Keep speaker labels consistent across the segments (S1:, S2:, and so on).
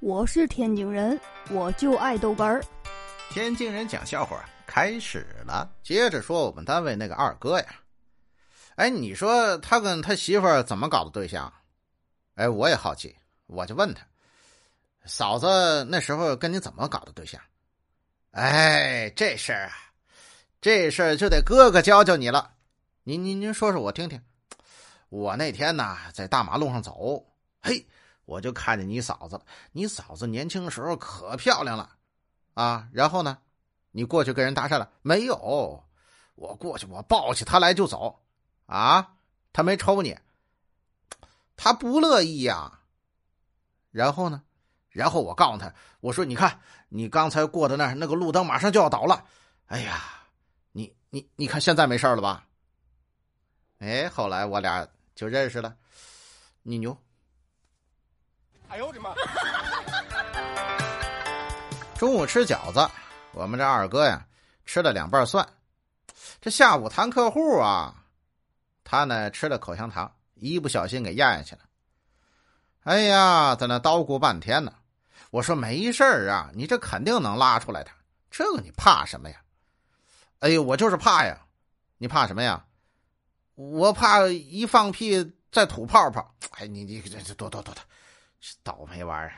S1: 我是天津人，我就爱豆干儿。
S2: 天津人讲笑话开始了。接着说我们单位那个二哥呀，哎，你说他跟他媳妇儿怎么搞的对象？哎，我也好奇，我就问他，嫂子那时候跟你怎么搞的对象？哎，这事儿啊，这事儿就得哥哥教教你了。您您您说说我听听。我那天呢在大马路上走，嘿。我就看见你嫂子了，你嫂子年轻时候可漂亮了，啊，然后呢，你过去跟人搭讪了没有？我过去，我抱起她来就走，啊，她没抽你，她不乐意呀。然后呢，然后我告诉她，我说你看，你刚才过的那那个路灯马上就要倒了，哎呀，你你你看现在没事了吧？哎，后来我俩就认识了，你牛。哎呦我的妈！中午吃饺子，我们这二哥呀吃了两瓣蒜。这下午谈客户啊，他呢吃了口香糖，一不小心给咽下去了。哎呀，在那叨咕半天呢。我说没事啊，你这肯定能拉出来的，这个你怕什么呀？哎呦，我就是怕呀！你怕什么呀？我怕一放屁再吐泡泡。哎，你你这这多多多多。倒霉玩意儿！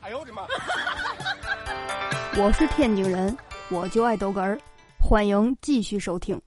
S1: 哎呦我的妈！我是天津人，我就爱逗哏儿，欢迎继续收听。